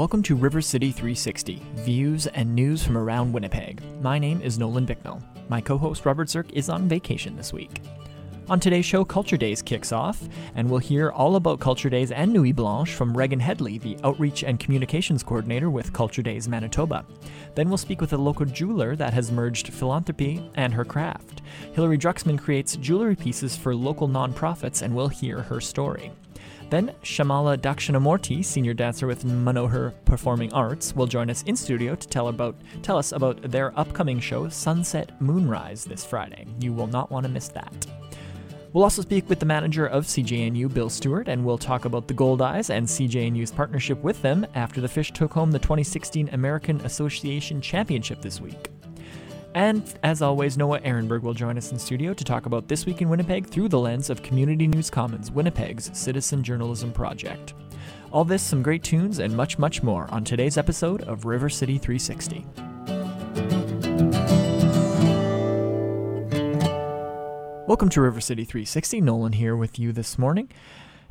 Welcome to River City 360, views and news from around Winnipeg. My name is Nolan Bicknell. My co host Robert Zirk is on vacation this week. On today's show, Culture Days kicks off, and we'll hear all about Culture Days and Nuit Blanche from Raegan Hedley, the Outreach and Communications Coordinator with Culture Days Manitoba. Then we'll speak with a local jeweler that has merged philanthropy and her craft. Hilary Druxman creates jewelry pieces for local nonprofits, and we'll hear her story. Then Shyamala Dakshinamurti, senior dancer with Manohar Performing Arts, will join us in studio to tell about tell us about their upcoming show Sunset Moonrise this Friday. You will not want to miss that. We'll also speak with the manager of CJNU, Bill Stewart, and we'll talk about the Goldeyes and CJNU's partnership with them after the Fish took home the 2016 American Association Championship this week. And as always, Noah Ehrenberg will join us in studio to talk about This Week in Winnipeg through the lens of Community News Commons, Winnipeg's citizen journalism project. All this, some great tunes, and much, much more on today's episode of River City 360. Welcome to River City 360. Nolan here with you this morning.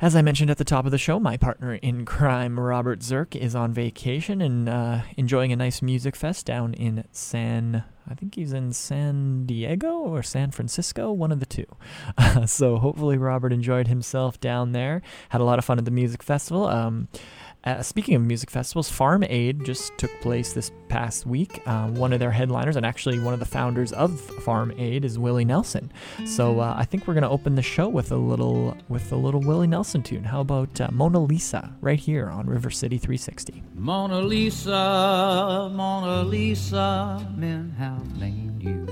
As I mentioned at the top of the show, my partner in crime, Robert Zirk, is on vacation and uh, enjoying a nice music fest down in San. I think he's in San Diego or San Francisco, one of the two. Uh, so hopefully, Robert enjoyed himself down there. Had a lot of fun at the music festival. Um, uh, speaking of music festivals, Farm Aid just took place this past week. Uh, one of their headliners, and actually one of the founders of Farm Aid, is Willie Nelson. So uh, I think we're going to open the show with a little with a little Willie Nelson tune. How about uh, Mona Lisa right here on River City 360? Mona Lisa, Mona Lisa, men have named you.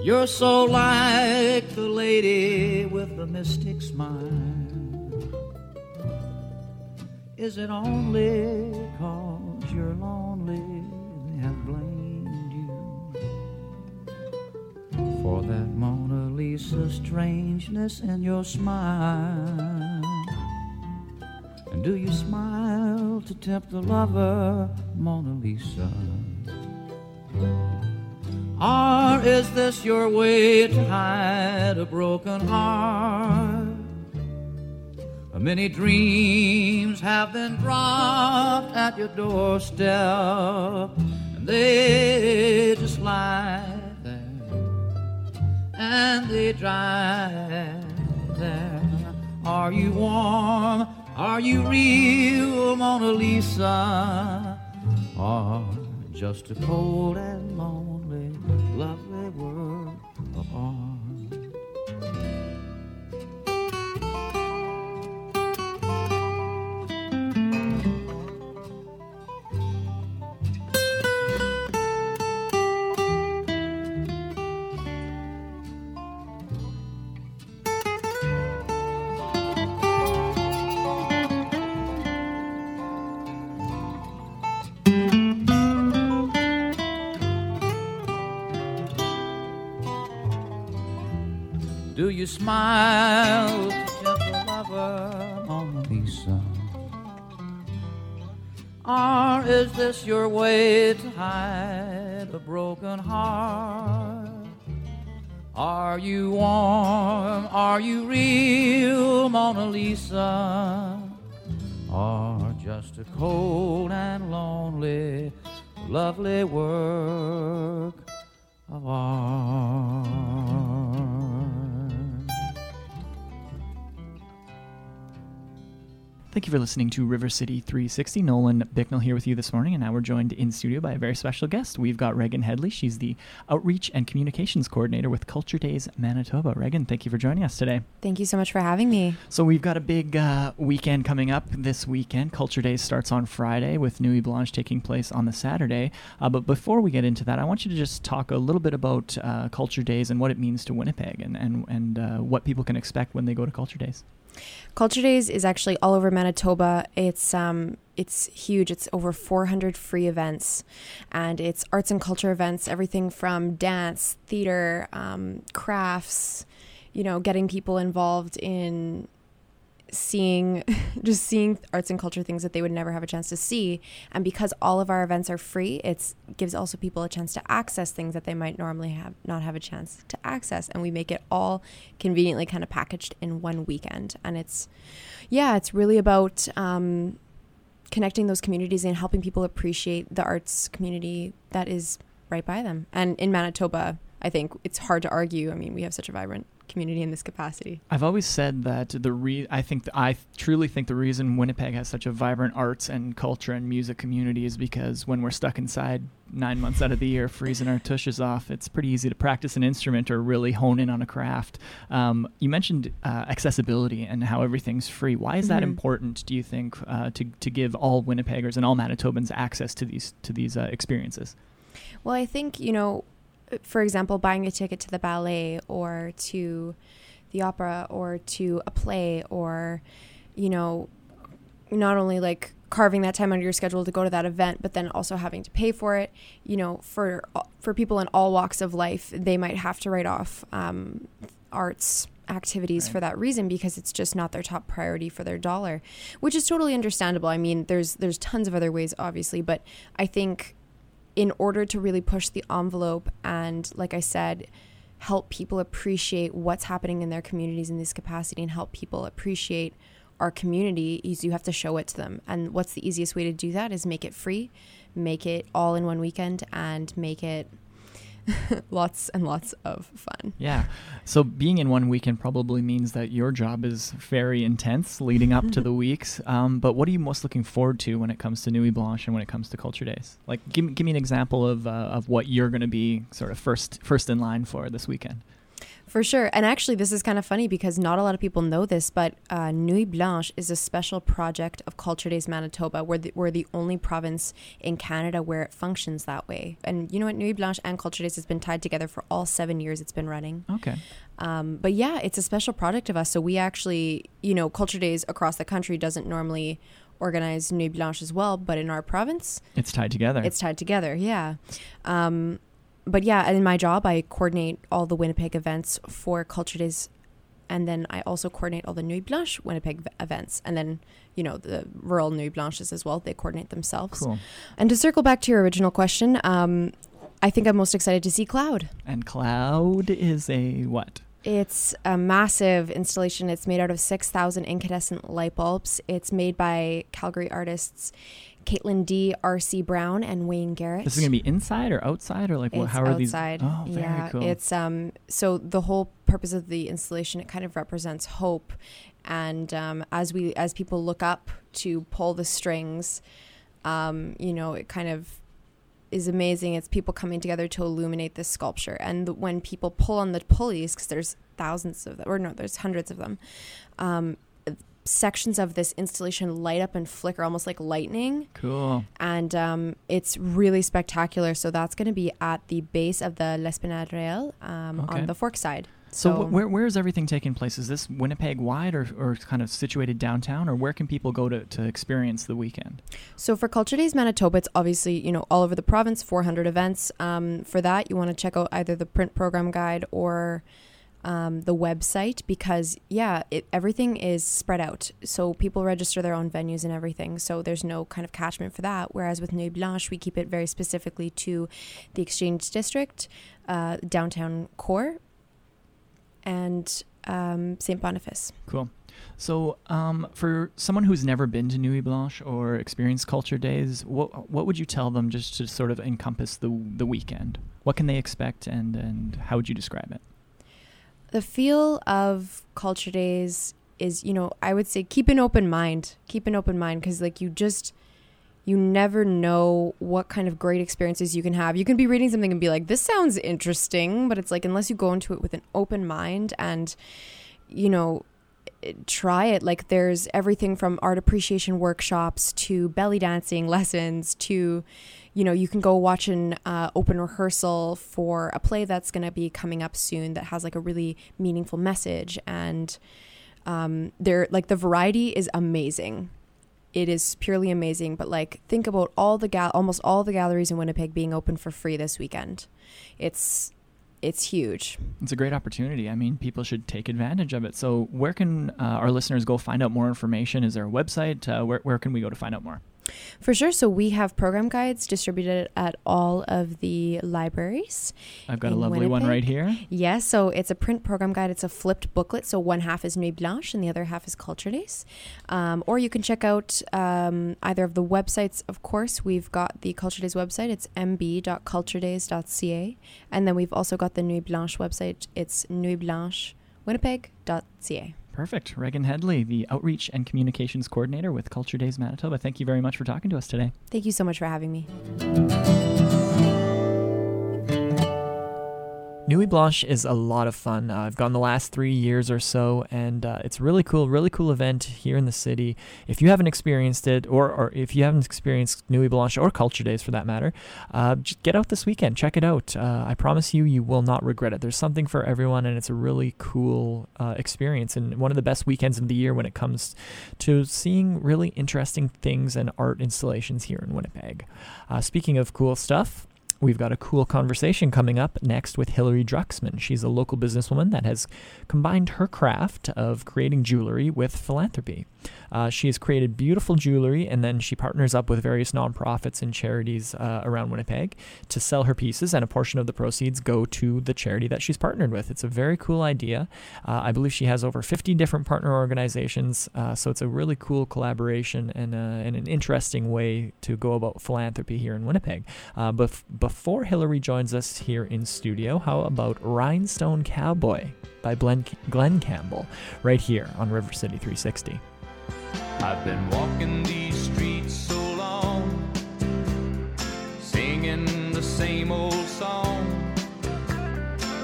You're so like the lady with the mystic smile. Is it only cause you're lonely they have blamed you for that Mona Lisa strangeness in your smile? And do you smile to tempt the lover, Mona Lisa? Or is this your way to hide a broken heart? Many dreams have been dropped at your doorstep, and they just lie there, and they dry there. Are you warm? Are you real, Mona Lisa? Or just a cold and lonely, lovely world of art? You smile to gentle lover, Mona Lisa? Or is this your way to hide a broken heart? Are you warm? Are you real, Mona Lisa? Or just a cold and lonely, lovely work of art? Thank you for listening to River City 360. Nolan Bicknell here with you this morning, and now we're joined in studio by a very special guest. We've got Raegan Hedley. She's the Outreach and Communications Coordinator with Culture Days Manitoba. Raegan, thank you for joining us today. Thank you so much for having me. So we've got a big uh, weekend coming up this weekend. Culture Days starts on Friday with Nuit Blanche taking place on the Saturday. Uh, but before we get into that, I want you to just talk a little bit about uh, Culture Days and what it means to Winnipeg and, and, and uh, what people can expect when they go to Culture Days. Culture Days is actually all over Manitoba. It's um it's huge. It's over 400 free events, and it's arts and culture events. Everything from dance, theater, um, crafts. You know, getting people involved in seeing just seeing arts and culture things that they would never have a chance to see and because all of our events are free it gives also people a chance to access things that they might normally have not have a chance to access and we make it all conveniently kind of packaged in one weekend and it's yeah it's really about um, connecting those communities and helping people appreciate the arts community that is right by them. And in Manitoba, I think it's hard to argue. I mean, we have such a vibrant community in this capacity. I've always said that the re- I think th- I truly think the reason Winnipeg has such a vibrant arts and culture and music community is because when we're stuck inside nine months out of the year freezing our tushes off, it's pretty easy to practice an instrument or really hone in on a craft. Um, you mentioned uh, accessibility and how everything's free. Why is that Mhm. important? Do you think uh, to to give all Winnipeggers and all Manitobans access to these to these uh, experiences? Well, I think, you know, for example, buying a ticket to the ballet or to the opera or to a play or, you know, not only like carving that time out of your schedule to go to that event, but then also having to pay for it. You know, for for people in all walks of life, they might have to write off um, arts activities Right. for that reason because it's just not their top priority for their dollar, which is totally understandable. I mean, there's there's tons of other ways, obviously, but I think in order to really push the envelope and, like I said, help people appreciate what's happening in their communities in this capacity and help people appreciate our community is you have to show it to them. And what's the easiest way to do that is make it free, make it all in one weekend, and make it lots and lots of fun. Yeah. So being in one weekend probably means that your job is very intense leading up to the weeks. Um, but what are you most looking forward to when it comes to Nuit Blanche and when it comes to Culture Days? Like, give me, give me an example of, uh, of what you're going to be sort of first first in line for this weekend. For sure. And actually, this is kind of funny because not a lot of people know this, but uh, Nuit Blanche is a special project of Culture Days Manitoba. We're the, we're the only province in Canada where it functions that way. And you know what? Nuit Blanche and Culture Days has been tied together for all seven years it's been running. Okay. Um, but yeah, it's a special project of us. So we actually, you know, Culture Days across the country doesn't normally organize Nuit Blanche as well, but in our province, It's tied together. it's tied together, yeah. Um, but yeah, in my job, I coordinate all the Winnipeg events for Culture Days, and then I also coordinate all the Nuit Blanche Winnipeg events, and then you know the rural Nuit Blanches as well. They coordinate themselves. cool. And to circle back to your original question, um, I think I'm most excited to see Cloud. And Cloud is a what? It's a massive installation. It's made out of 6,000 incandescent light bulbs. It's made by Calgary artists Caitlind R.C. Brown, and Wayne Garrett. This is going to be inside or outside or like what? It's How are these? outside. Oh, very yeah, cool. it's um. So the whole purpose of the installation it kind of represents hope, and um, as we as people look up to pull the strings, um, you know, it kind of is amazing. It's people coming together to illuminate this sculpture, and the, when people pull on the pulleys, because there's thousands of them, or no, there's hundreds of them. Um, sections of this installation light up and flicker almost like lightning cool. and um, it's really spectacular. So that's going to be at the base of the L'Esplanade Riel um, Okay. on the Fork side. So, So, wh- where where is everything taking place? Is this Winnipeg wide or, or kind of situated downtown, or where can people go to, to experience the weekend? so for Culture Days Manitoba, it's obviously you know all over the province, 400 events. Um, for that, you want to check out either the print program guide or um, the website because yeah, it, everything is spread out. So people register their own venues and everything. So there's no kind of catchment for that. Whereas with Nuit Blanche, we keep it very specifically to the Exchange District, uh, downtown core, and um, St. Boniface. Cool. So, um, for someone who's never been to Nuit Blanche or experienced Culture Days, what what would you tell them just to sort of encompass the the weekend? What can they expect, and and how would you describe it? The feel of Culture Days is, you know, I would say keep an open mind. Keep an open mind because, like, you just, you never know what kind of great experiences you can have. You can be reading something and be like, this sounds interesting, but it's like, unless you go into it with an open mind and, you know, eh, try it. Like, there's everything from art appreciation workshops to belly dancing lessons to, you know, you can go watch an uh, open rehearsal for a play that's going to be coming up soon that has like a really meaningful message. And um, there, like, the variety is amazing. It is purely amazing. But like, think about all the gal, almost all the galleries in Winnipeg being open for free this weekend. It's it's huge. It's a great opportunity. I mean, people should take advantage of it. So, where can uh, our listeners go find out more information? Is there a website? Uh, where where can we go to find out more? For sure. So we have program guides distributed at all of the libraries. I've got a lovely one right here. Yes, so it's a print program guide. It's a flipped booklet. So one half is Nuit Blanche and the other half is Culture Days. Um, or you can check out um, either of the websites. Of course, we've got the Culture Days website. It's mb.culturedays.ca. And then we've also got the Nuit Blanche website. It's nuitblanchewinnipeg.ca. Perfect. Raegan Hedley, the Outreach and Communications Coordinator with Culture Days Manitoba. Thank you very much for talking to us today. Thank you so much for having me. Nuit Blanche is a lot of fun. Uh, I've gone the last three years or so, and uh, it's really cool, really cool event here in the city. If you haven't experienced it, or, or if you haven't experienced Nuit Blanche or Culture Days for that matter, uh, just get out this weekend, check it out. Uh, I promise you, you will not regret it. There's something for everyone, and it's a really cool uh, experience, and one of the best weekends of the year when it comes to seeing really interesting things and art installations here in Winnipeg. Uh, speaking of cool stuff, We've got a cool conversation coming up next with Hilary Druxman. She's a local businesswoman that has combined her craft of creating jewelry with philanthropy. Uh, she has created beautiful jewelry and then she partners up with various nonprofits and charities uh, around Winnipeg to sell her pieces, and a portion of the proceeds go to the charity that she's partnered with. It's a very cool idea. Uh, I believe she has over 50 different partner organizations, uh, so it's a really cool collaboration and, uh, and an interesting way to go about philanthropy here in Winnipeg. Uh, but before Hilary joins us here in studio, how about Rhinestone Cowboy by Glen, Glen Campbell right here on River City 360? I've been walking these streets so long, singing the same old song.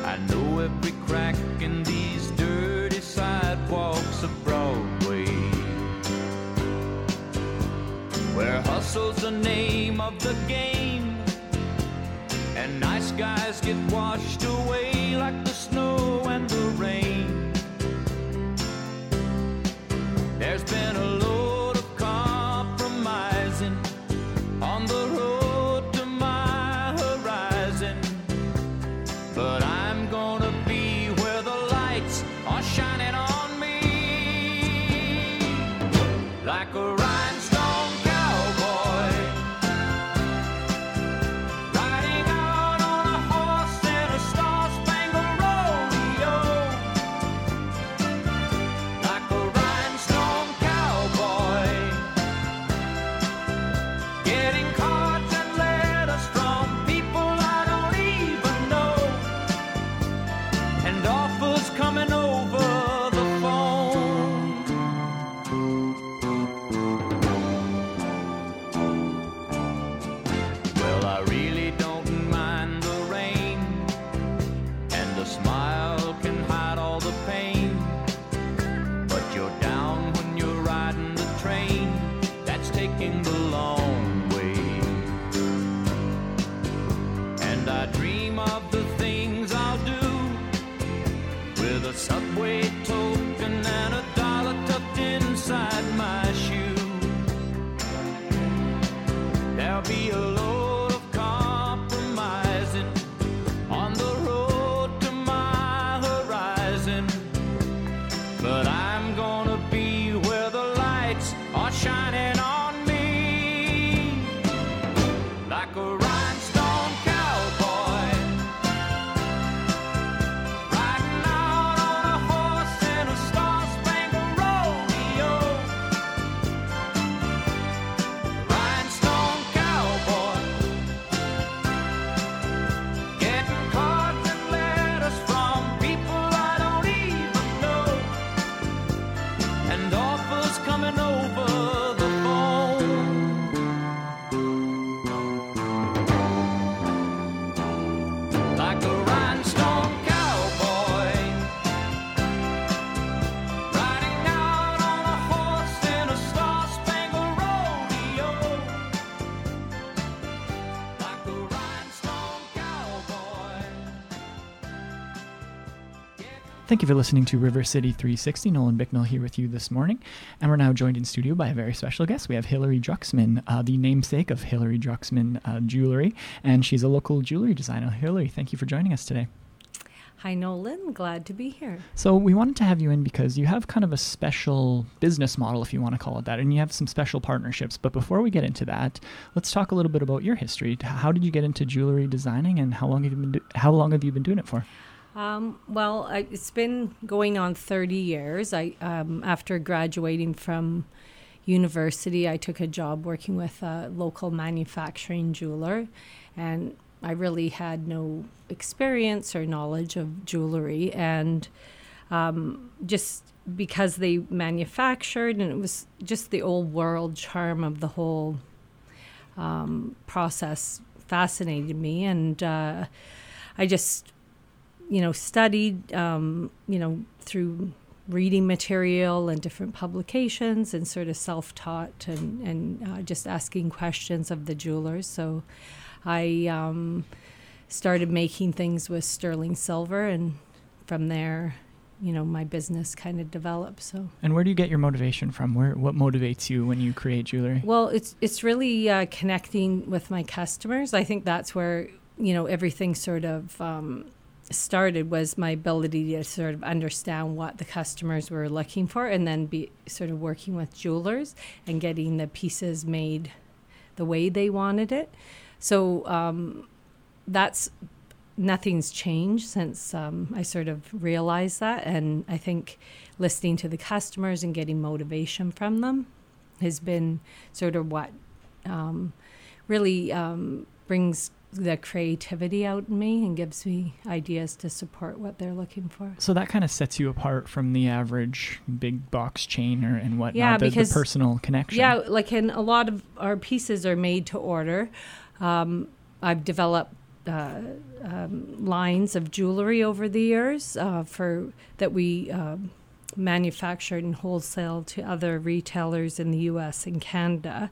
I know every crack in these dirty sidewalks of Broadway, where hustle's the name of the game, and nice guys get washed away like the snow and the There's been a Thank you for listening to River City 360. Nolan Bicknell here with you this morning. And we're now joined in studio by a very special guest. We have Hilary Druxman, uh, the namesake of Hilary Druxman uh, Jewelry, and she's a local jewelry designer. Hilary, thank you for joining us today. Hi, Nolan. Glad to be here. So, we wanted to have you in because you have kind of a special business model, if you want to call it that, and you have some special partnerships. But before we get into that, let's talk a little bit about your history. How did you get into jewelry designing, and how long have you been do- how long have you been doing it for? Um, well, I, it's been going on 30 years. I um, after graduating from university, I took a job working with a local manufacturing jeweler, and I really had no experience or knowledge of jewelry, and um, just because they manufactured, and it was just the old world charm of the whole um, process fascinated me, and uh, I just, you know, studied, um, you know, through reading material and different publications, and sort of self-taught and and uh, just asking questions of the jewelers. So. I um, started making things with sterling silver, and from there, you know, my business kind of developed. So. And where do you get your motivation from? Where what motivates you when you create jewelry? Well, it's it's really uh, connecting with my customers. I think that's where you know everything sort of. Um, started was my ability to sort of understand what the customers were looking for and then be sort of working with jewelers and getting the pieces made the way they wanted it so um, that's nothing's changed since um, I sort of realized that. And I think listening to the customers and getting motivation from them has been sort of what um, really um, brings the creativity out in me and gives me ideas to support what they're looking for. So that kind of sets you apart from the average big box chain or and whatnot. Yeah, the, because the personal connection. Yeah, like in a lot of our pieces are made to order. Um, I've developed uh, um, lines of jewelry over the years uh, for that we um, manufactured and wholesale to other retailers in the U.S. and Canada.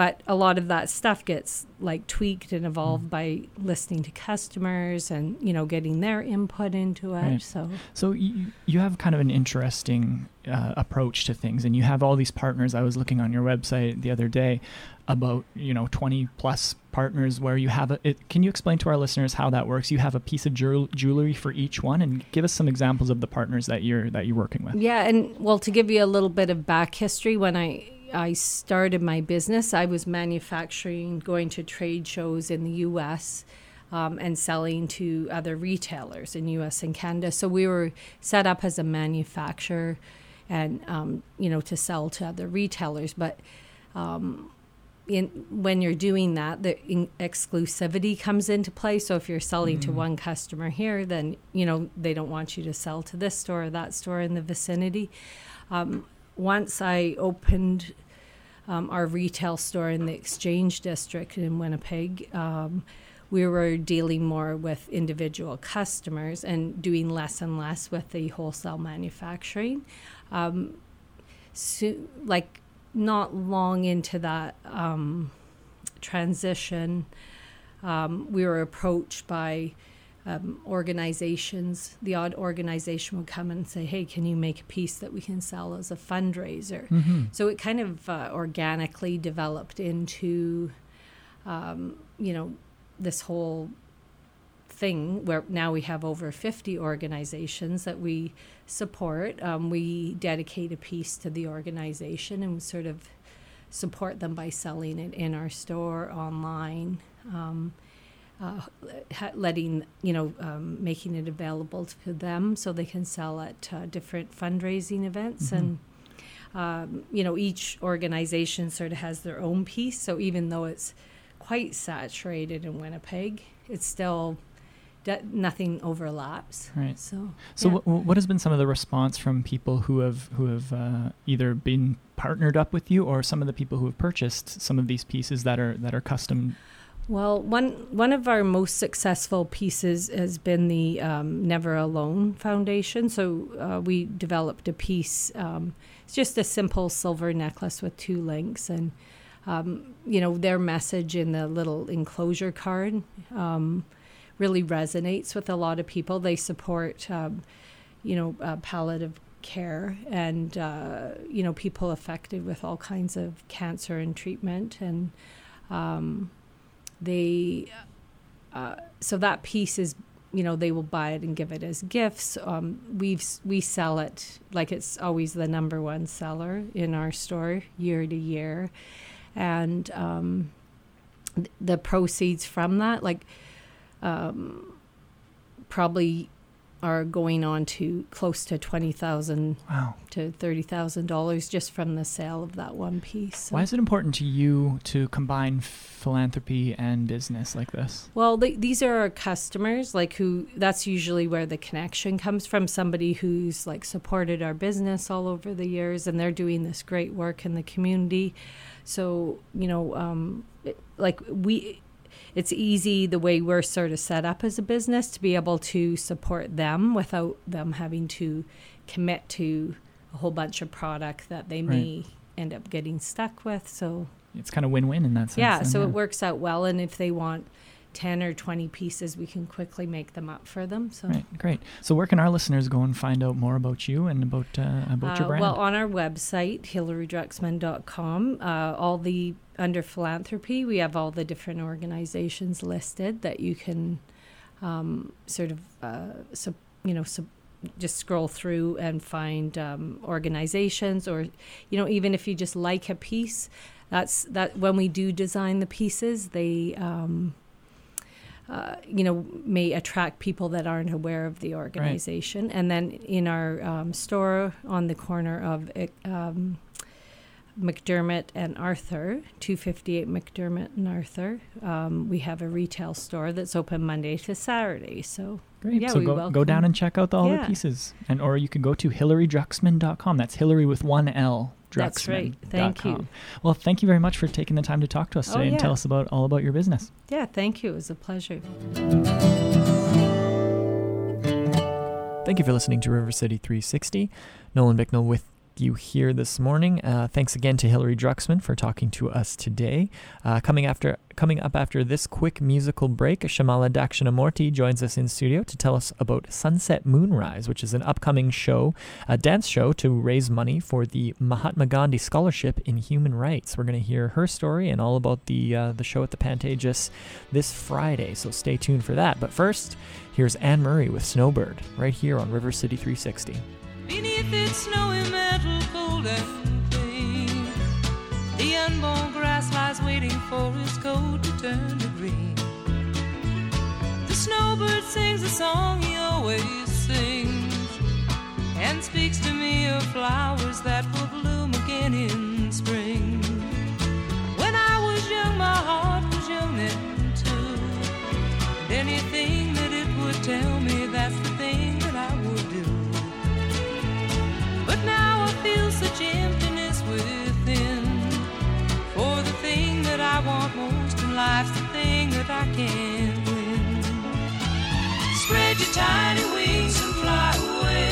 But a lot of that stuff gets like tweaked and evolved mm. by listening to customers and you know getting their input into it. Right. So, so you you have kind of an interesting uh, approach to things, and you have all these partners. I was looking on your website the other day about you know 20 plus partners where you have a it, can you explain to our listeners how that works you have a piece of jewelry for each one and give us some examples of the partners that you're that you're working with yeah and well to give you a little bit of back history when i i started my business i was manufacturing going to trade shows in the us um, and selling to other retailers in us and canada so we were set up as a manufacturer and um, you know to sell to other retailers but um, in, when you're doing that, the exclusivity comes into play. So if you're selling mm. to one customer here, then you know they don't want you to sell to this store or that store in the vicinity. Um, once I opened um, our retail store in the Exchange District in Winnipeg, um, we were dealing more with individual customers and doing less and less with the wholesale manufacturing. Um, so, like not long into that um, transition, um, we were approached by um, organizations. The odd organization would come and say, "Hey, can you make a piece that we can sell as a fundraiser?" Mm-hmm. So it kind of uh, organically developed into, um, you know, this whole thing where now we have over 50 organizations that we support. Um, we dedicate a piece to the organization and sort of support them by selling it in our store, online, um, uh, letting, you know, um, making it available to them so they can sell at uh, different fundraising events. Mm-hmm. And, um, you know, each organization sort of has their own piece. So even though it's quite saturated in Winnipeg, it's still nothing overlaps. Right. So. So yeah. w- what has been some of the response from people who have who have uh, either been partnered up with you or some of the people who have purchased some of these pieces that are that are custom? Well, one one of our most successful pieces has been the um, Never Alone Foundation. So uh, we developed a piece. Um, it's just a simple silver necklace with two links and. Um, you know their message in the little enclosure card um, really resonates with a lot of people. They support, um, you know, palliative care and uh, you know people affected with all kinds of cancer and treatment, and um, they uh, so that piece is you know they will buy it and give it as gifts. Um, we've we sell it like it's always the number one seller in our store year to year, and um, th- the proceeds from that like um, probably are going on to close to twenty thousand Wow. to thirty thousand dollars just from the sale of that one piece. So- Why is it important to you to combine philanthropy and business like this? Well, th these are our customers, like who. That's usually where the connection comes from. Somebody who's like supported our business all over the years, and they're doing this great work in the community. So you know, um, it, like we, it's easy the way we're sort of set up as a business to be able to support them without them having to commit to a whole bunch of product that they may end up getting stuck with. So It's kind of win-win in that sense. yeah, then, so it works out well. And if they want 10 or 20 pieces, we can quickly make them up for them. So, Right, great. So where can our listeners go and find out more about you and about uh, about your Uh, brand? well, on our website, hilarydruxman.com, uh, all the under philanthropy, we have all the different organizations listed that you can um, sort of, uh, sup you know, sup just scroll through and find um, organizations, or you know, even if you just like a piece, that's that when we do design the pieces, they. Um, uh, you know, may attract people that aren't aware of the organization. And then in our um, store on the corner of um, McDermot and Arthur, 258 McDermot and Arthur, um, we have a retail store that's open Monday to Saturday. So Great. yeah, so we go, go down and check out all the Yeah. pieces. And or you can go to hilarydruxman.com. That's Hilary with one L. That's right. Thank you. Well, thank you very much for taking the time to talk to us Oh, today and tell yeah. us about all about your business. yeah, thank you. It was a pleasure. Thank you for listening to River City 360. Nolan Bicknell with you here this morning. Uh, thanks again to Hilary Druxman for talking to us today. Uh, coming after coming up after this quick musical break, Shyamala Dakshinamurti joins us in studio to tell us about Sunset Moonrise, which is an upcoming show, a dance show to raise money for the Mahatma Gandhi Scholarship in Human Rights. We're going to hear her story and all about the uh, the show at the Pantages this Friday. So stay tuned for that. But first, here's Anne Murray with Snowbird right here on River City 360. Beneath its snowy mantle, cold and clean, the unborn grass lies waiting for its coat to turn to green. The snowbird sings a song he always sings, and speaks to me of flowers that will bloom again in spring. When I was young, my heart was young then too. Anything that it would tell me, that's feel such emptiness within. For the thing that I want most in life's the thing that I can't win. Spread your tiny wings and fly away.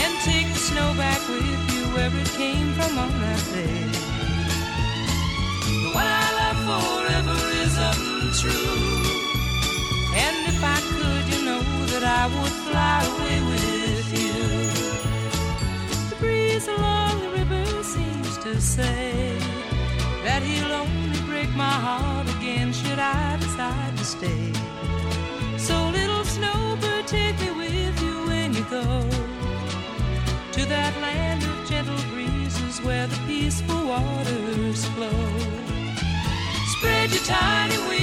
And take the snow back with you where it came from on that day. The one I love forever is untrue. And if I could, you know that I would fly away to say that he'll only break my heart again should I decide to stay. So, little snowbird, take me with you when you go to that land of gentle breezes where the peaceful waters flow. Spread your tiny wings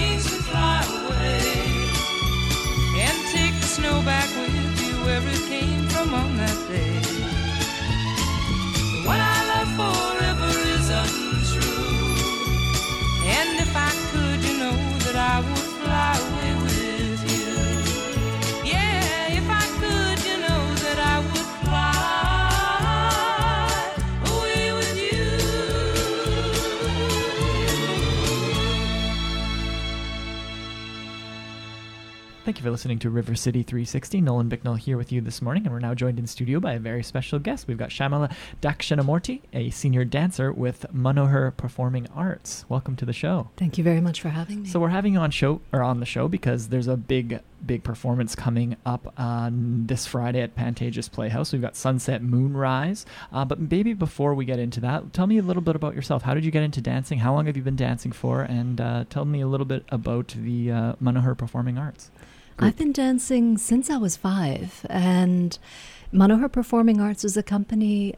Thank you for listening to River City 360. Nolan Bicknell here with you this morning, and we're now joined in studio by a very special guest. We've got Shyamala Dakshinamurti, a senior dancer with Manohar Performing Arts. Welcome to the show. Thank you very much for having me. So we're having you on show or on the show because there's a big, big performance coming up on this Friday at Pantages Playhouse. We've got Sunset Moonrise. Uh, but maybe before we get into that, tell me a little bit about yourself. How did you get into dancing? How long have you been dancing for? And uh, tell me a little bit about the uh, Manohar Performing Arts. I've been dancing since I was five, and Manohar Performing Arts is a company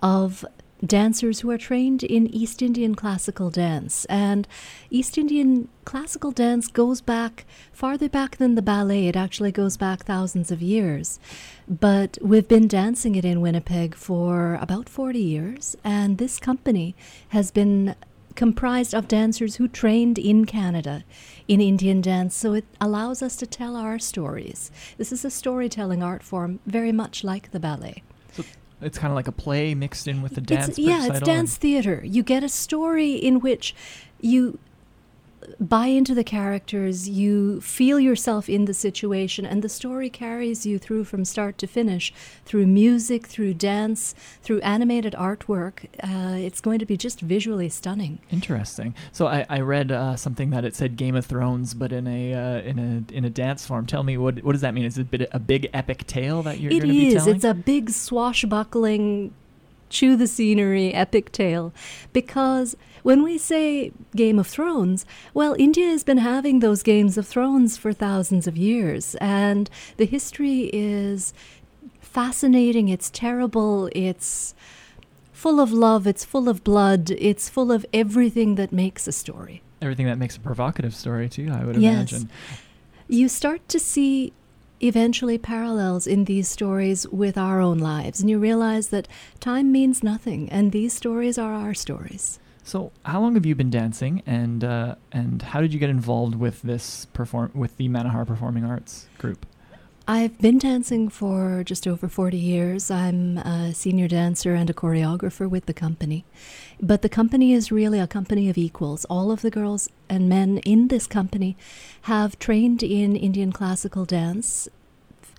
of dancers who are trained in East Indian classical dance. And East Indian classical dance goes back farther back than the ballet. It actually goes back thousands of years. But we've been dancing it in Winnipeg for about 40 years, and this company has been comprised of dancers who trained in Canada in Indian dance, so it allows us to tell our stories. This is a storytelling art form very much like the ballet. It's kind of like a play mixed in with the dance. It's, yeah, it's dance theater. You get a story in which you buy into the characters, you feel yourself in the situation, and the story carries you through from start to finish through music, through dance, through animated artwork. Uh, it's going to be just visually stunning. Interesting. So I, I read uh, something that it said Game of Thrones, but in a uh, in a in a dance form. Tell me what what does that mean? Is it a, bit, a big epic tale that you're It going to be is. It's a big swashbuckling, chew the scenery epic tale. Because when we say Game of Thrones, well, India has been having those Games of Thrones for thousands of years, and the history is fascinating. It's terrible. It's full of love. It's full of blood. It's full of everything that makes a story. Everything that makes a provocative story too. I would Yes. imagine. you start to see eventually parallels in these stories with our own lives, and you realize that time means nothing, and these stories are our stories. So how long have you been dancing, and uh, and how did you get involved with this perform with the Manohar Performing Arts group? I've been dancing for just over 40 years. I'm a senior dancer and a choreographer with the company. But the company is really a company of equals. All of the girls and men in this company have trained in Indian classical dance,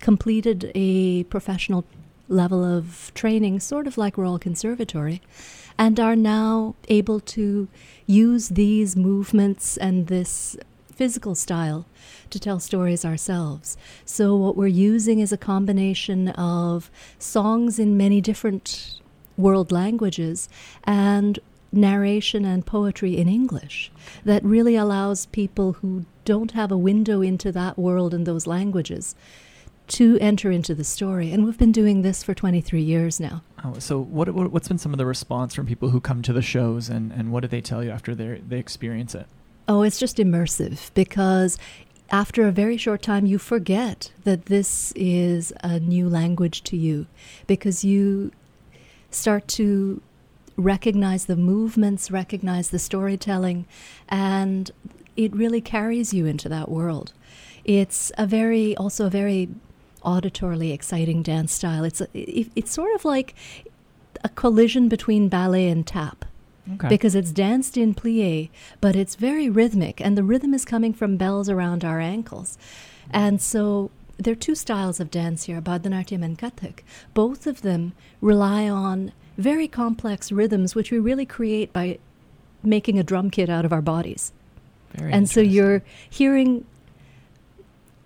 completed a professional level of training, sort of like Royal Conservatory, and are now able to use these movements and this physical style to tell stories ourselves. So, what we're using is a combination of songs in many different world languages and narration and poetry in English that really allows people who don't have a window into that world and those languages to enter into the story. And we've been doing this for 23 years now. Oh, so what, what what's been some of the response from people who come to the shows, and, and what do they tell you after they they experience it? Oh, it's just immersive because after a very short time, you forget that this is a new language to you because you start to recognize the movements, recognize the storytelling, and it really carries you into that world. It's a very, also a very auditorily exciting dance style. It's, a, it, it's sort of like a collision between ballet and tap Okay. because it's danced in plie, but it's very rhythmic, and the rhythm is coming from bells around our ankles. And so there are two styles of dance here, Bharatanatyam and Kathak. Both of them rely on very complex rhythms, which we really create by making a drum kit out of our bodies. Very and so you're hearing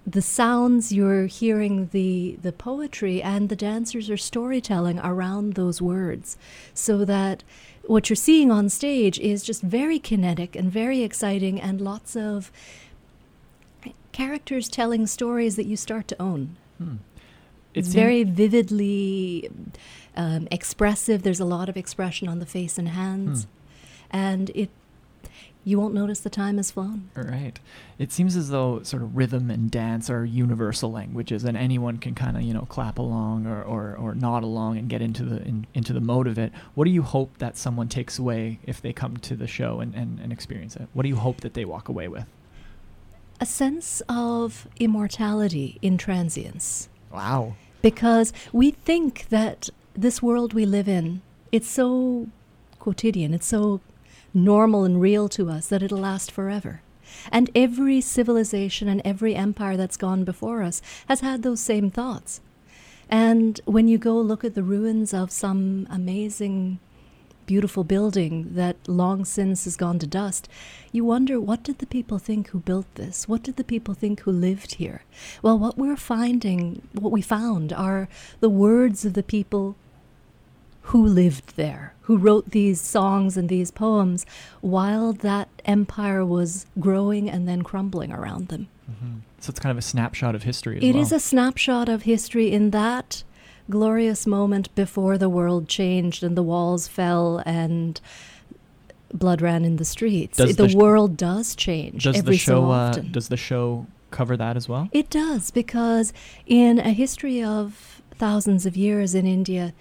the sounds, you're hearing the the poetry, and the dancers are storytelling around those words, so that what you're seeing on stage is just very kinetic and very exciting, and lots of characters telling stories that you start to own. Hmm. It's very vividly um, expressive. There's a lot of expression on the face and hands, and it you won't notice the time has flown. Right. It seems as though sort of rhythm and dance are universal languages, and anyone can kind of you know clap along or, or, or nod along and get into the in, into the mode of it. What do you hope that someone takes away if they come to the show and, and, and experience it? What do you hope that they walk away with? A sense of immortality in transience. Wow. because we think that this world we live in it's so quotidian it's so normal and real to us that it'll last forever and every civilization and every empire that's gone before us has had those same thoughts and when you go look at the ruins of some amazing beautiful building that long since has gone to dust, you wonder what did the people think who built this? What did the people think who lived here? Well, what we're finding, what we found, are the words of the people who lived there, who wrote these songs and these poems while that empire was growing and then crumbling around them. So it's kind of a snapshot of history as It well. is a snapshot of history in that glorious moment before the world changed and the walls fell and blood ran in the streets. Does the the sh- world does change does every the show so uh, does the show cover that as well? It does, because in a history of thousands of years in India,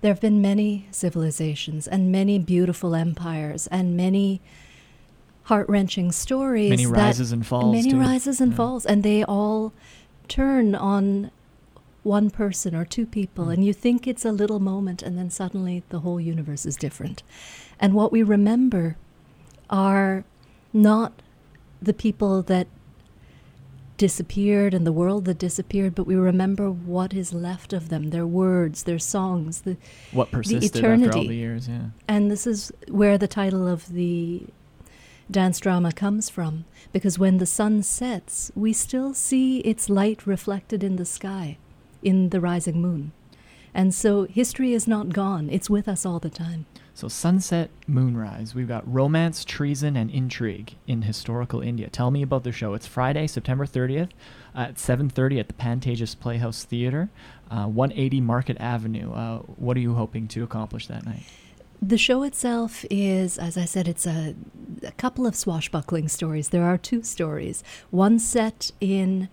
there have been many civilizations and many beautiful empires and many heart wrenching stories. Many rises and falls. Many too. rises and Yeah. falls, and they all turn on one person or two people, Mm. and you think it's a little moment, and then suddenly the whole universe is different. And what we remember are not the people that disappeared and the world that disappeared, but we remember what is left of them, their words, their songs, the, What persisted after all the years? Yeah. and this is where the title of the dance drama comes from. Because when the sun sets, we still see its light reflected in the sky, in the rising moon. And so history is not gone, it's with us all the time. So sunset, moonrise. We've got romance, treason, and intrigue in historical India. Tell me about the show. It's Friday, September 30th, at 7:30 at the Pantages Playhouse Theater, uh, 180 Market Avenue. Uh, what are you hoping to accomplish that night? The show itself is, as I said, it's a, a couple of swashbuckling stories. There are two stories. One set in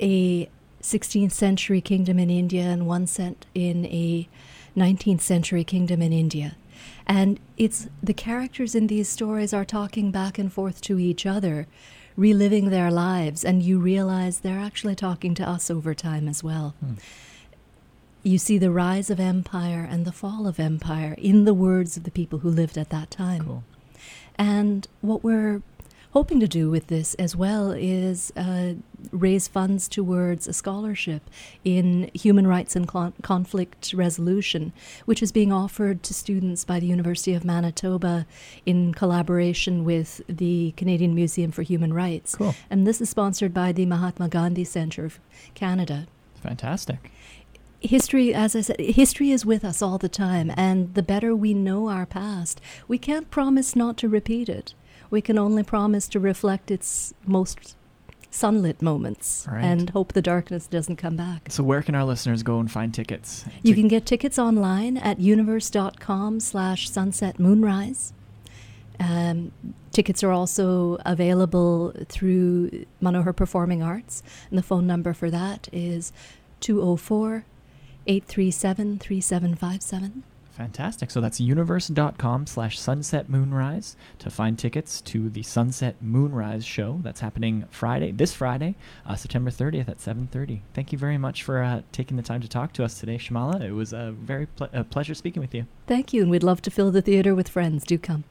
a 16th century kingdom in India, and one set in a 19th century kingdom in India. And it's the characters in these stories are talking back and forth to each other, reliving their lives, and you realize they're actually talking to us over time as well. Hmm. You see the rise of empire and the fall of empire in the words of the people who lived at that time. Cool. And what we're hoping to do with this as well is uh, raise funds towards a scholarship in human rights and conflict resolution, which is being offered to students by the University of Manitoba in collaboration with the Canadian Museum for Human Rights. Cool. And this is sponsored by the Mahatma Gandhi Centre of Canada Fantastic. history as i said history is with us all the time and the better we know our past we can't promise not to repeat it we can only promise to reflect its most sunlit moments Right. and hope the darkness doesn't come back So where can our listeners go and find tickets? you can get tickets online at universe.com slash sunset moonrise um, tickets are also available through Manohar Performing Arts, and the phone number for that is 204 837 3757. Fantastic. So that's universe.com slash sunset moonrise to find tickets to the Sunset Moonrise show that's happening Friday, this Friday, uh, September 30th at 7.30. Thank you very much for uh, taking the time to talk to us today, Shyamala. It was a very ple- a pleasure speaking with you. Thank you, and we'd love to fill the theater with friends. Do come.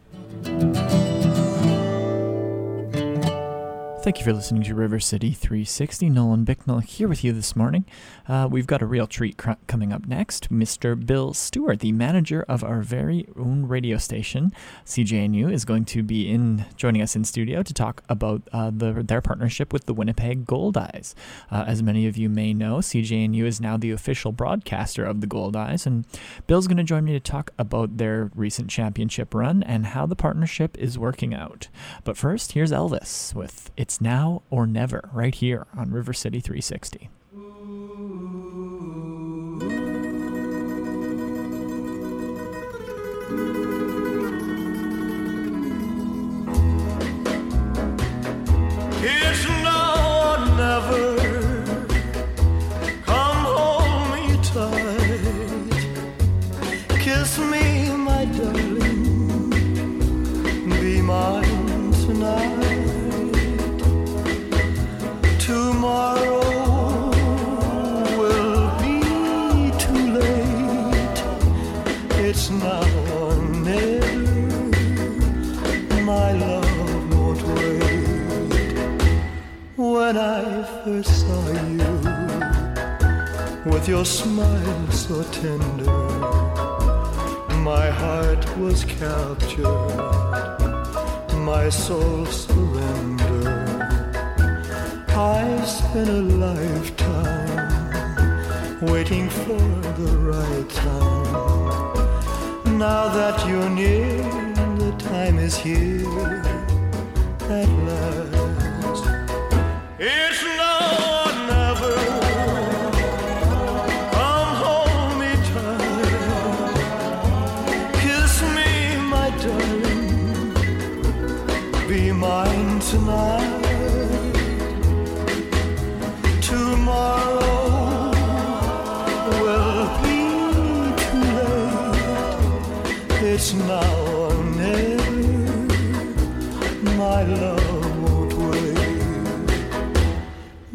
Thank you for listening to River City 360. Nolan Bicknell here with you this morning. Uh, we've got a real treat cr- coming up next. Mr. Bill Stewart, the manager of our very own radio station, CJNU, is going to be in joining us in studio to talk about uh, the, their partnership with the Winnipeg Goldeyes. Uh, as many of you may know, CJNU is now the official broadcaster of the Goldeyes, and Bill's going to join me to talk about their recent championship run and how the partnership is working out. But first, here's Elvis with It's Now or Never right here on River City 360. It's now or never. With your smile so tender, my heart was captured, my soul surrendered. I spent a lifetime waiting for the right time. Now that you're near, the time is here at last.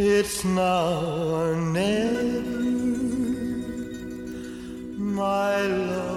It's now or never. My love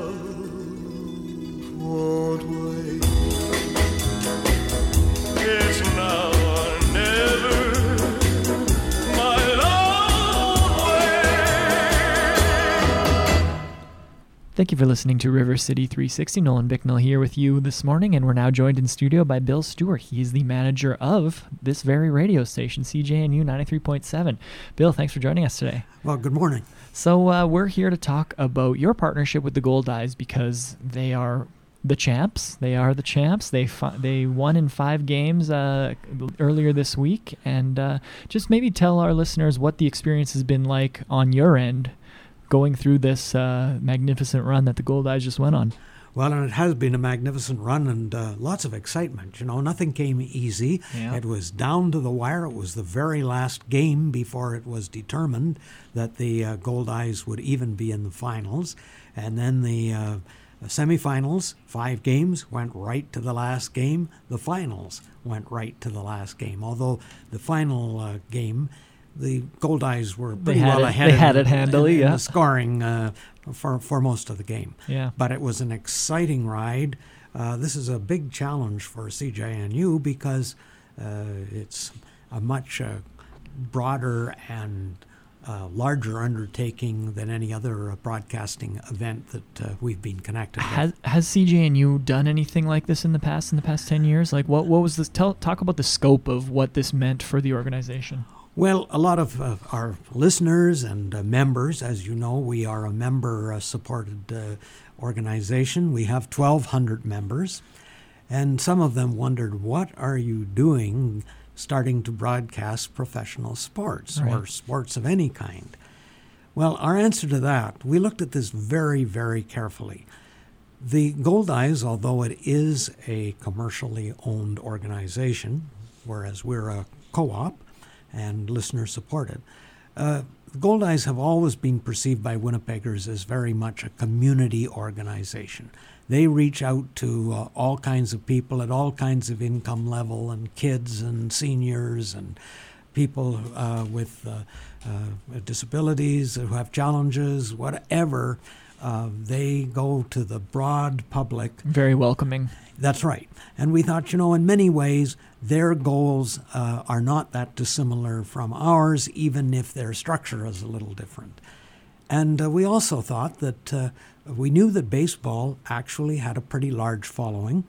Thank you for listening to River City 360. Nolan Bicknell here with you this morning, and we're now joined in studio by Bill Stewart. He's the manager of this very radio station, CJNU 93.7. Bill, thanks for joining us today. Well, good morning. So, uh, we're here to talk about your partnership with the Goldeyes because they are the champs. They are the champs. They fi- they won in five games uh, earlier this week, and uh, just maybe tell our listeners what the experience has been like on your end, going through this uh, magnificent run that the Gold Eyes just went on. Well, and it has been a magnificent run and uh, lots of excitement. You know, nothing came easy. Yeah. It was down to the wire. It was the very last game before it was determined that the uh, Goldeyes would even be in the finals. And then the uh, semifinals, five games, went right to the last game. The finals went right to the last game. Although the final uh, game, the Goldeyes were pretty had well it- ahead. they had it handily, in- in yeah. the scoring uh, for for most of the game. Yeah. But it was an exciting ride. Uh, this is a big challenge for CJNU because uh, it's a much uh, broader and uh, larger undertaking than any other uh, broadcasting event that uh, we've been connected with. Has has CJNU done anything like this in the past in the past ten years? Like what what was this? Tell talk about the scope of what this meant for the organization. Well, a lot of uh, our listeners and uh, members, as you know, we are a member uh, supported uh, organization. We have 1,200 members, and some of them wondered, what are you doing starting to broadcast professional sports or sports of any kind? Well, our answer to that, we looked at this very, very carefully. The Goldeyes, although it is a commercially owned organization, whereas we're a co op and listener supported, uh, have always been perceived by Winnipeggers as very much a community organization. They reach out to uh, all kinds of people at all kinds of income level, and kids and seniors and people uh, with uh, uh, disabilities who have challenges, whatever. Uh, they go to the broad public Very welcoming. That's right. And we thought, you know, in many ways, their goals uh, are not that dissimilar from ours, even if their structure is a little different. And uh, we also thought that uh, we knew that baseball actually had a pretty large following,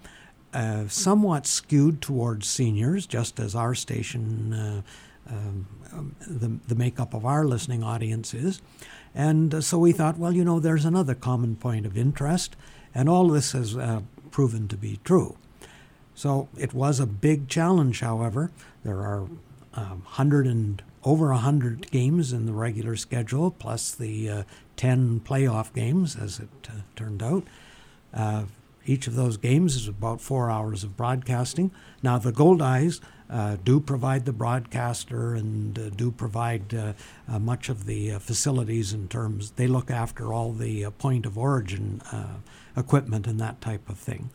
uh, somewhat skewed towards seniors, just as our station, uh, um, um, the, the makeup of our listening audience is. And uh, so we thought, well, you know, there's another common point of interest, and all this has uh, proven to be true. So it was a big challenge, however. There are um, 100 and over 100 games in the regular schedule, plus the uh, 10 playoff games, as it uh, turned out. Uh, each of those games is about four hours of broadcasting. Now, the Goldeyes uh, do provide the broadcaster and uh, do provide uh, much of the facilities in terms, they look after all the point of origin equipment and that type of thing.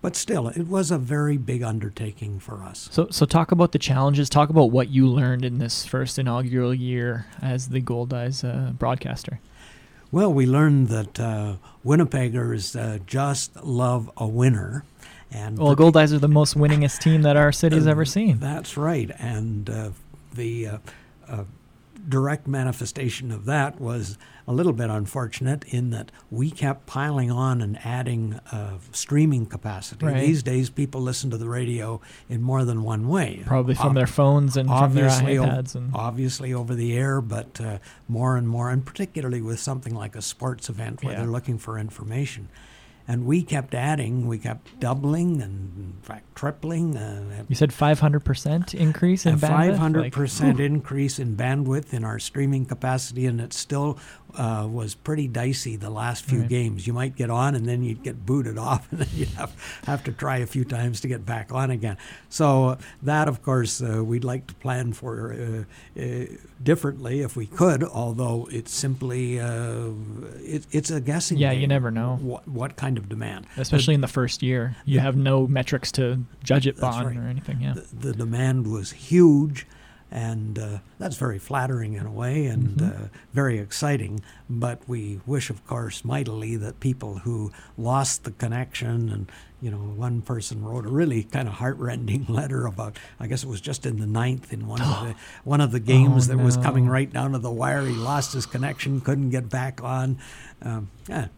But still, it was a very big undertaking for us. So, so talk about the challenges. Talk about what you learned in this first inaugural year as the Goldeyes uh, broadcaster. Well, we learned that uh, Winnipeggers uh, just love a winner. And Well, Goldeyes are the most winningest team that our city's ever seen. That's right. And uh, the uh, uh, direct manifestation of that was a little bit unfortunate in that we kept piling on and adding uh, streaming capacity. Right. These days, people listen to the radio in more than one way. Probably from Ob- their phones and from their obviously iPads and obviously over the air, but uh, more and more, and particularly with something like a sports event where Yeah. they're looking for information. And we kept adding, we kept doubling, and in fact tripling. Uh, you said 500% increase in bandwidth. five hundred Like, percent whew. increase in bandwidth in our streaming capacity, and it still uh, was pretty dicey the last few Right. games. You might get on, and then you'd get booted off, and then you'd have, have to try a few times to get back on again. So uh, that, of course, uh, we'd like to plan for uh, uh, differently if we could. Although it's simply uh, it, it's a guessing. Yeah, you never know. what, what kind of demand. Especially in the first year, you have no metrics to judge it on right. or anything. Yeah. the, the demand was huge, and uh, that's very flattering in a way and Mm-hmm. uh, very exciting. But we wish, of course, mightily that people who lost the connection and you know, one person wrote a really kind of heartrending letter about. I guess it was just in the ninth in one of the one of the games Oh, that was coming right down to the wire. He lost his connection, couldn't get back on. Um, yeah.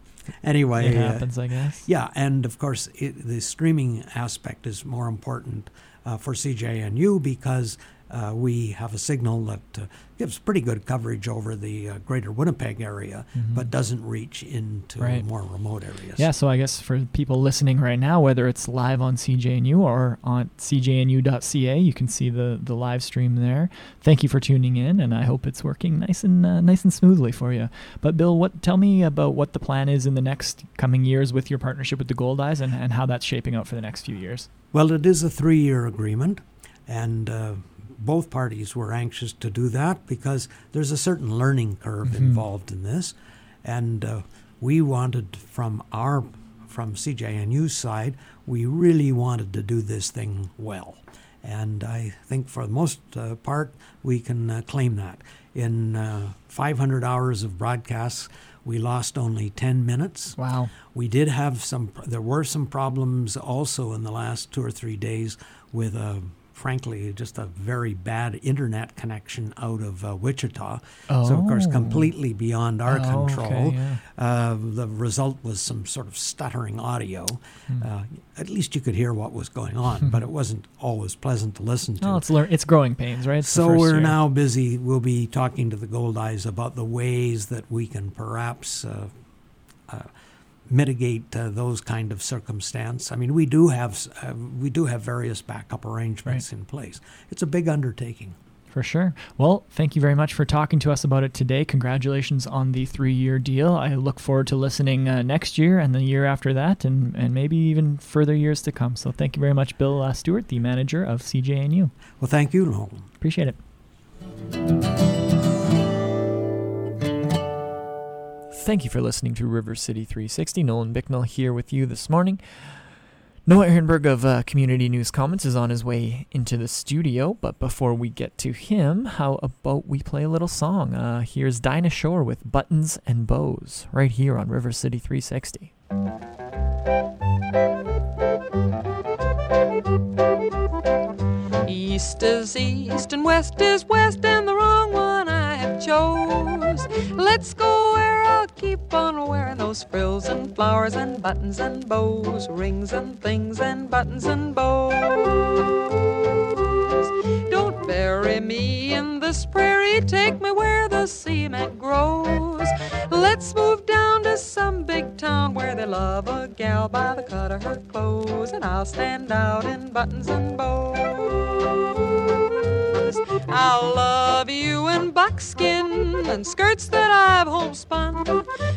Anyway, It uh, happens, I guess. yeah, and of course, it, the streaming aspect is more important uh, for CJNU because uh, we have a signal that uh, gives pretty good coverage over the uh, greater Winnipeg area, but doesn't reach into Mm-hmm. Right. more remote areas. Yeah, so I guess for people listening right now, whether it's live on CJNU or on cjnu.ca, you can see the, the live stream there. Thank you for tuning in, and I hope it's working nice and uh, nice and smoothly for you. But Bill, what tell me about what the plan is in the next coming years with your partnership with the Goldeyes, and, and how that's shaping out for the next few years. Well, it is a three year agreement, and uh, both parties were anxious to do that because there's a certain learning curve Mhm. involved in this. And uh, we wanted from our from CJNU's side, we really wanted to do this thing well. And I think for the most uh, part, we can uh, claim that. In uh, 500 hours of broadcasts, we lost only 10 minutes. Wow. We did have some. There were some problems also in the last two or three days with, uh, frankly, just a very bad internet connection out of uh, Wichita. So of course, Oh. completely beyond our Oh, okay, control. yeah. uh, the result was some sort of stuttering audio. Hmm. Uh, at least you could hear what was going on, but it wasn't always pleasant to listen to. Oh, it's lear- it's growing pains, right? It's So we're year. now busy. We'll be talking to the Goldeyes about the ways that we can perhaps uh, uh, mitigate uh, those kind of circumstance. I mean, we do have uh, we do have various backup arrangements in place. It's a big undertaking. For sure. Well, thank you very much for talking to us about it today. Congratulations on the three year deal. I look forward to listening uh, next year and the year after that, and, and maybe even further years to come. So thank you very much, Bill uh, Stewart, the manager of CJNU. Well, thank you, Nolan. Appreciate it. Thank you for listening to River City 360. Nolan Bicknell here with you this morning. Noah Ehrenberg of uh, Community News Commons is on his way into the studio, but before we get to him, how about we play a little song? Uh, here's Dinah Shore with Buttons and Bows, right here on River City 360. East is east and west is west, and the chose. Let's go where I'll keep on wearing those frills and flowers and buttons and bows, rings and things and buttons and bows. Don't bury me in this prairie, take me where the cement grows. Let's move down to some big town where they love a gal by the cut of her clothes, and I'll stand out in buttons and bows. I'll love you in buckskin and skirts that I've homespun,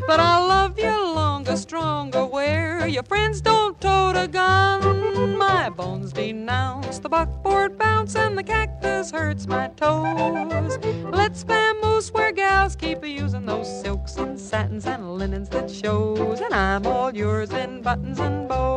but I'll love you longer, stronger. Where your friends don't tote a gun. My bones denounce the buckboard bounce and the cactus hurts my toes. Let's vamoose where gals keep a using those silks and satins and linens that shows. And I'm all yours in buttons and bows.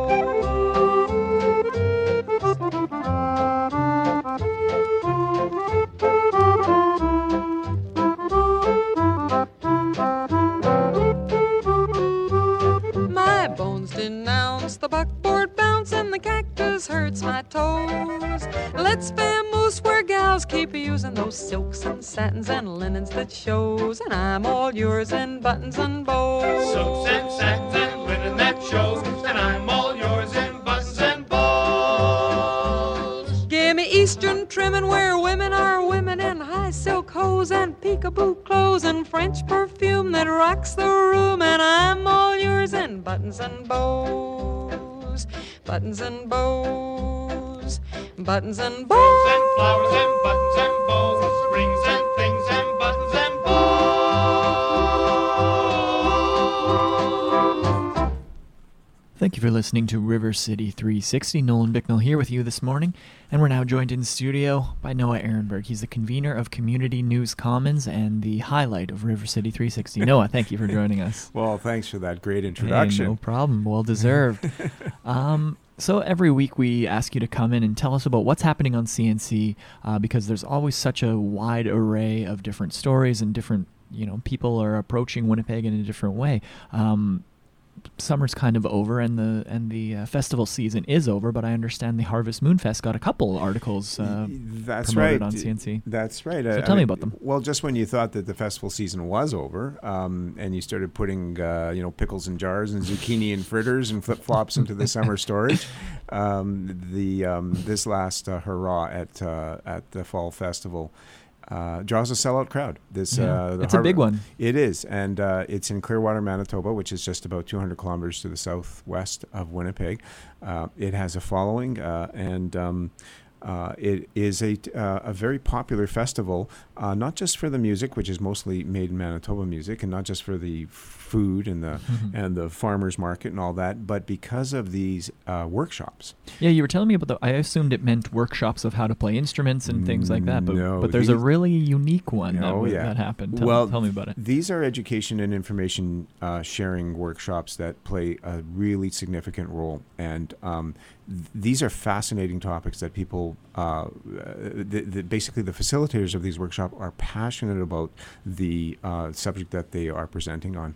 Bounce and the cactus hurts my toes. Let's vamoose where gals keep using those silks and satins and linens that shows. And I'm all yours in buttons and bows. Silks and satins and linen that shows, and I'm all yours in buttons and bows. Give me Eastern trimming where women are women in high silk hose and peekaboo clothes and French perfume that rocks the room. And I'm all yours in buttons and bows, buttons and bows, buttons and bows. Roses and flowers and buttons and bows, rings and things and buttons and bows. Thank you for listening to River City 360. Nolan Bicknell here with you this morning, and we're now joined in studio by Noah Ehrenberg. He's the convener of Community News Commons and the highlight of River City 360. Noah, thank you for joining us. Well, thanks for that great Hey, introduction. no problem. Well deserved. um, so every week we ask you to come in and tell us about what's happening on CNC uh, because there's always such a wide array of different stories and different you know people are approaching Winnipeg in a different way. Um, summer's kind of over and the and the uh, festival season is over, but I understand the Harvest Moon Fest got a couple articles uh, That's promoted right. on CNC. That's right. So I- tell I me mean, about them. Well, just when you thought that the festival season was over, um, and you started putting, uh, you know, pickles in jars and zucchini and fritters and flip flops into the summer storage, um, the um, this last uh, hurrah at uh, at the fall festival. Uh, draws a sellout crowd. This Yeah. uh, It's a big one. It is, and uh, it's in Clearwater, Manitoba, which is just about 200 kilometers to the southwest of Winnipeg. Uh, it has a following, uh, and um, uh, it is a, uh, a very popular festival, uh, not just for the music, which is mostly made in Manitoba music, and not just for the food and the and the farmers market and all that, but because of these uh, workshops. Yeah, you were telling me about the. I assumed it meant workshops of how to play instruments and things like that, but No, but there's a really unique one that, Oh, yeah. that happened. Tell, well, tell me about it. These are education and information uh, sharing workshops that play a really significant role, and um, th- these are fascinating topics that people, uh, the, the, basically, the facilitators of these workshops are passionate about the uh, subject that they are presenting on.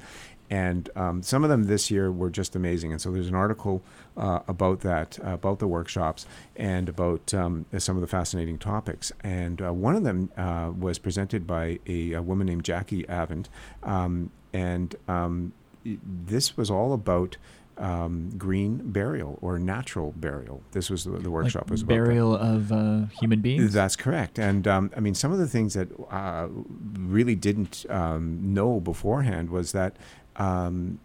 And um, some of them this year were just amazing. And so there's an article uh, about that, uh, about the workshops, and about um, some of the fascinating topics. And uh, one of them uh, was presented by a, a woman named Jackie Avent. Um, and um, this was all about um, green burial or natural burial. This was the, the workshop like was about that. burial of uh, human beings. That's correct. And um, I mean, some of the things that uh, really didn't um, know beforehand was that, um,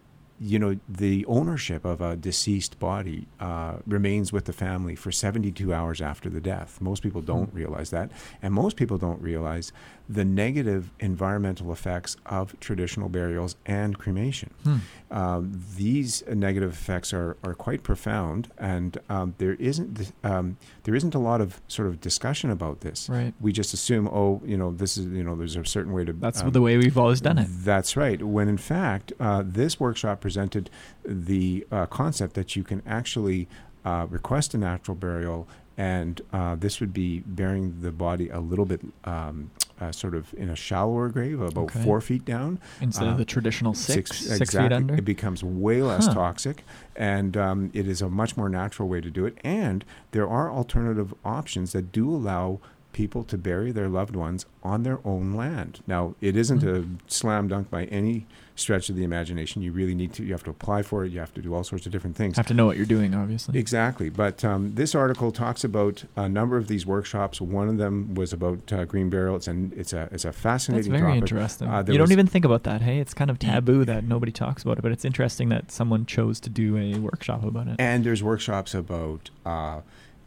you know, the ownership of a deceased body uh, remains with the family for 72 hours after the death. Most people don't realize that. And most people don't realize the negative environmental effects of traditional burials and cremation. Hmm. Um, these negative effects are, are quite profound, and um, there isn't um, there isn't a lot of sort of discussion about this. Right. We just assume, oh, you know, this is you know, there's a certain way to. That's um, the way we've always done it. That's right. When in fact, uh, this workshop presented the uh, concept that you can actually uh, request a natural burial, and uh, this would be burying the body a little bit. Um, uh, sort of in a shallower grave, about Okay. four feet down, Instead uh, of the traditional six, six, feet exactly. under. It becomes way less Huh. toxic, and um, it is a much more natural way to do it. And there are alternative options that do allow people to bury their loved ones on their own land. Now, it isn't a slam dunk by any stretch of the imagination. You really need to. You have to apply for it. You have to do all sorts of different things. Have to know what you're doing, obviously. Exactly. But um, this article talks about a number of these workshops. One of them was about uh, green burial. It's an it's a it's a fascinating That's very topic. interesting. Uh, you don't even think about that. Hey, it's kind of taboo that nobody talks about it, but it's interesting that someone chose to do a workshop about it. And there's workshops about, uh,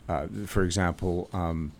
uh, for example, um,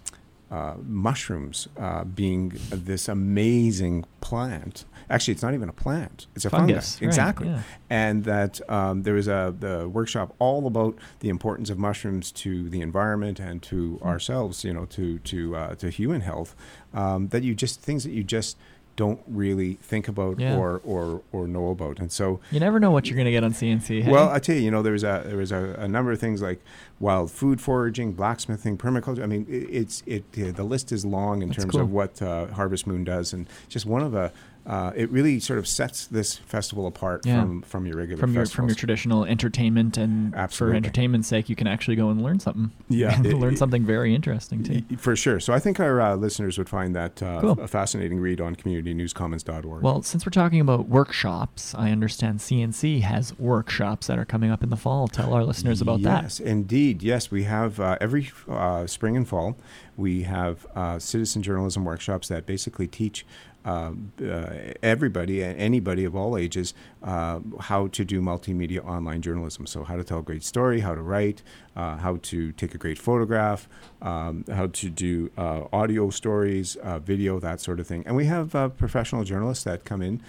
uh, mushrooms uh, being this amazing plant actually it's not even a plant; it's a Fungus, fungus. right, exactly. yeah. And that um, there was a the workshop all about the importance of mushrooms to the environment and to Hmm. ourselves. You know, to to uh, to human health. Um, that you just things that you just don't really think about Yeah. or, or or know about. And so You never know what you're going to get on CNC. Hey? well, I tell you, you know, there was a there was a, a number of things like wild food foraging, blacksmithing, permaculture. I mean, it, it's it the list is long in That's terms cool. of what uh, Harvest Moon does, and just one of the. Uh, it really sort of sets this festival apart Yeah. from from your regular from your from your traditional entertainment and Absolutely. for entertainment's sake, you can actually go and learn something. Yeah, it- learn it- something very interesting too. Y- For sure. So I think our uh, listeners would find that uh, Cool. a fascinating read on communitynewscommons.org. Well, since we're talking about workshops, I understand CNC has workshops that are coming up in the fall. Tell our listeners about that. Yes, indeed. Yes, we have uh, every uh, spring and fall. We have uh, citizen journalism workshops that basically teach uh, uh, everybody, a- anybody of all ages, uh, how to do multimedia online journalism. So, how to tell a great story, how to write, uh, how to take a great photograph, um, how to do audio stories, video, that sort of thing. And we have professional journalists that come in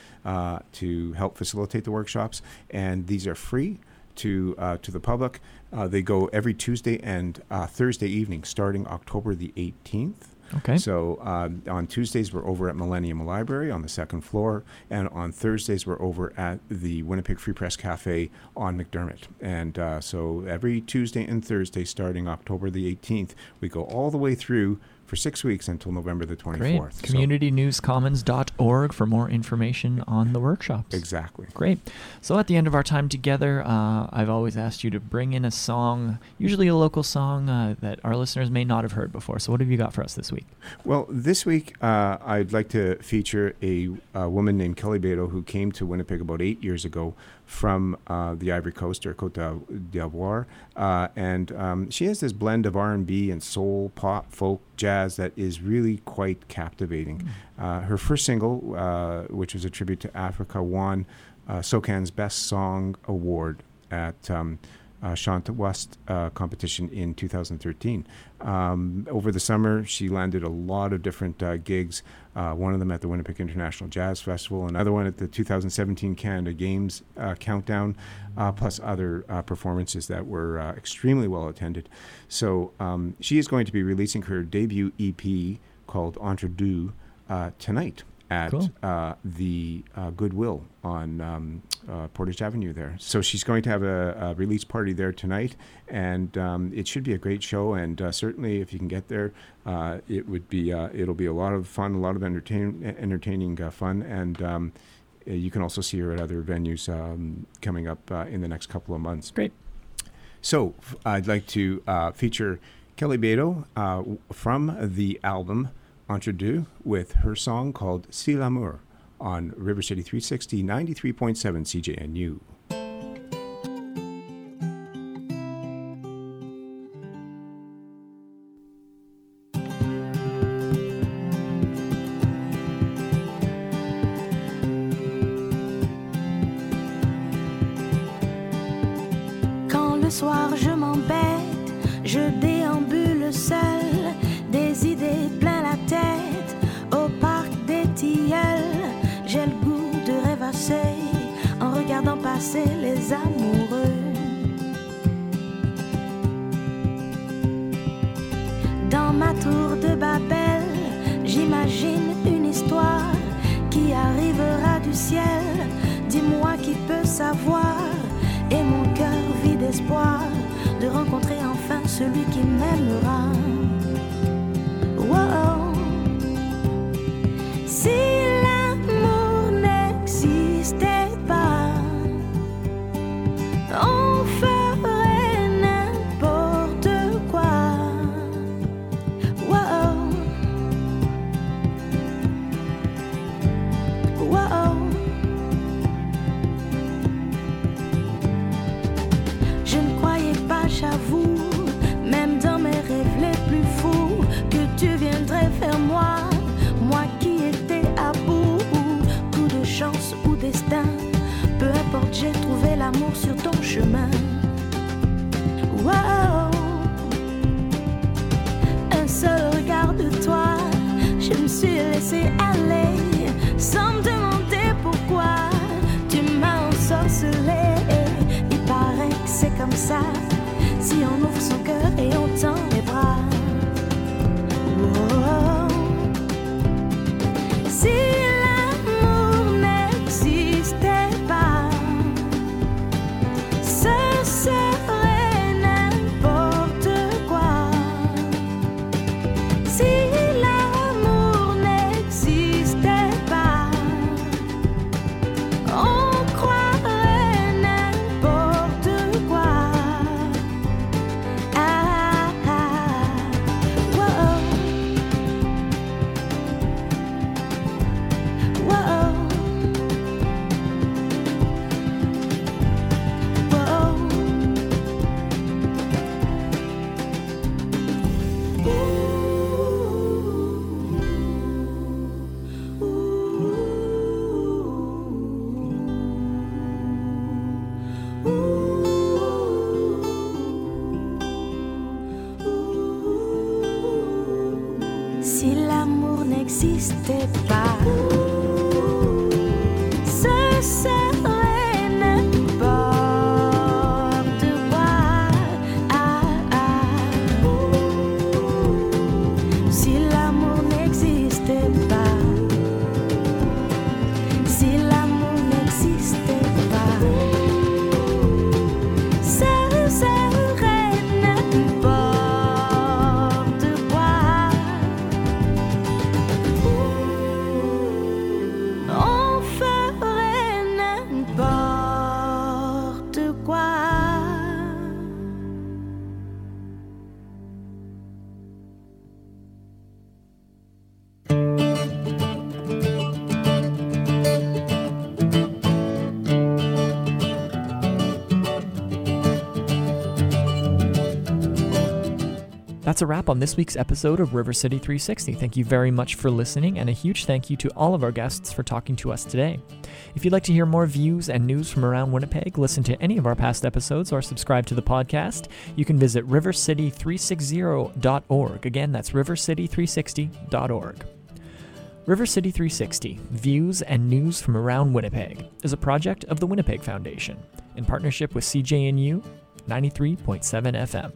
to help facilitate the workshops, and these are free to uh, to the public. Uh, they go every Tuesday and uh, Thursday evening, starting October the 18th. Okay. So um, on Tuesdays we're over at Millennium Library on the second floor, and on Thursdays we're over at the Winnipeg Free Press Cafe on McDermot. And uh, so every Tuesday and Thursday, starting October the 18th, we go all the way through for six weeks until November the 24th. Great. So- CommunityNewsCommons.org for more information on the workshops. exactly. Great. So at the end of our time together, uh, I've always asked you to bring in a song, usually a local song uh, that our listeners may not have heard before. So what have you got for us this week? Well, this week uh, I'd like to feature a, a woman named Kelly Bado who came to Winnipeg about eight years ago from uh, the Ivory Coast or Cote d'Ivoire, uh, and um, she has this blend of R&B and soul, pop, folk, jazz that is really quite captivating. Uh, her first single, uh, which was a tribute to Africa, won uh, SOCAN's Best Song Award at. Um, uh, Chant'Ouest uh, competition in 2013. Um, over the summer, she landed a lot of different uh, gigs. Uh, one of them at the Winnipeg International Jazz Festival, another one at the 2017 Canada Games uh, Countdown, uh, plus other performances that were extremely well attended. So um, she is going to be releasing her debut EP called Entre Deux tonight at Cool. uh, the uh, Goodwill on um, uh, Portage Avenue there. So she's going to have a, a release party there tonight, and um, it should be a great show. And uh, certainly, if you can get there, uh, it would be uh, it'll be a lot of fun, a lot of entertain, entertaining uh, fun, and um, uh, you can also see her at other venues um, coming up uh, in the next couple of months. Great. So I'd like to uh, feature Kelly Bado uh, from the album Entre with her song called Si l'amour on River City 360 93.7 CJNU. That's a wrap on this week's episode of River City 360. Thank you very much for listening, and a huge thank you to all of our guests for talking to us today. If you'd like to hear more views and news from around Winnipeg, listen to any of our past episodes, or subscribe to the podcast, you can visit rivercity360.org. Again, that's rivercity360.org. River City 360 Views and News from Around Winnipeg is a project of the Winnipeg Foundation in partnership with CJNU 93.7 FM.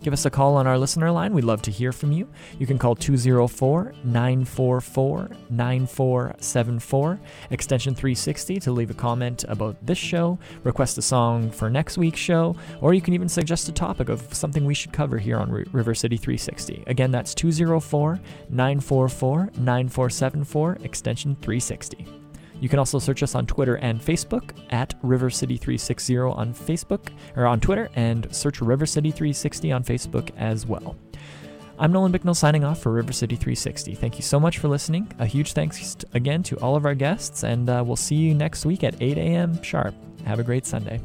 Give us a call on our listener line. We'd love to hear from you. You can call 204 944 9474, extension 360, to leave a comment about this show, request a song for next week's show, or you can even suggest a topic of something we should cover here on River City 360. Again, that's 204 944 9474, extension 360. You can also search us on Twitter and Facebook at River City 360 on Facebook or on Twitter and search River City 360 on Facebook as well. I'm Nolan Bicknell signing off for River City 360. Thank you so much for listening. A huge thanks again to all of our guests, and uh, we'll see you next week at 8 a.m. sharp. Have a great Sunday.